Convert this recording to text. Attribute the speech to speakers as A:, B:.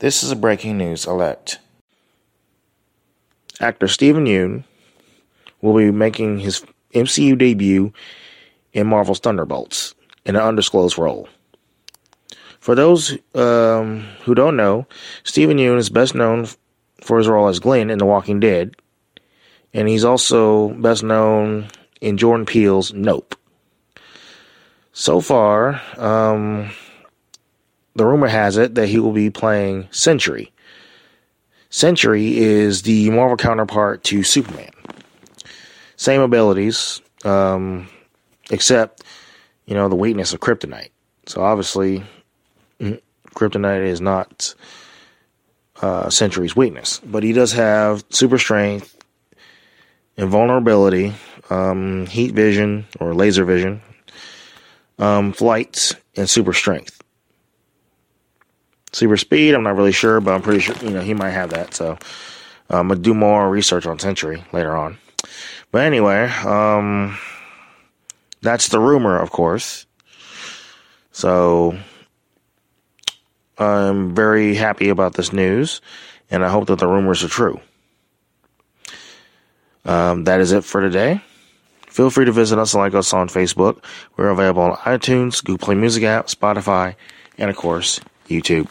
A: This is a breaking news alert. Actor Steven Yeun will be making his MCU debut in Marvel's Thunderbolts in an undisclosed role. For those um, who don't know, Steven Yeun is best known for his role as Glenn in The Walking Dead, and he's also best known in Jordan Peele's Nope. So far, um, the rumor has it that he will be playing Sentry. Sentry is the Marvel counterpart to Superman. Same abilities, um, except, you know, the weakness of kryptonite. So obviously, mm, kryptonite is not uh, Sentry's weakness, but he does have super strength, invulnerability, um, heat vision or laser vision, um, flight, and super strength. Super speed, I'm not really sure, but I'm pretty sure you know he might have that. So I'm um, gonna do more research on Sentry later on. But anyway, um, that's the rumor, of course. So I'm very happy about this news, and I hope that the rumors are true. Um, that is it for today. Feel free to visit us and like us on Facebook. We're available on iTunes, Google Play Music app, Spotify, and of course, YouTube.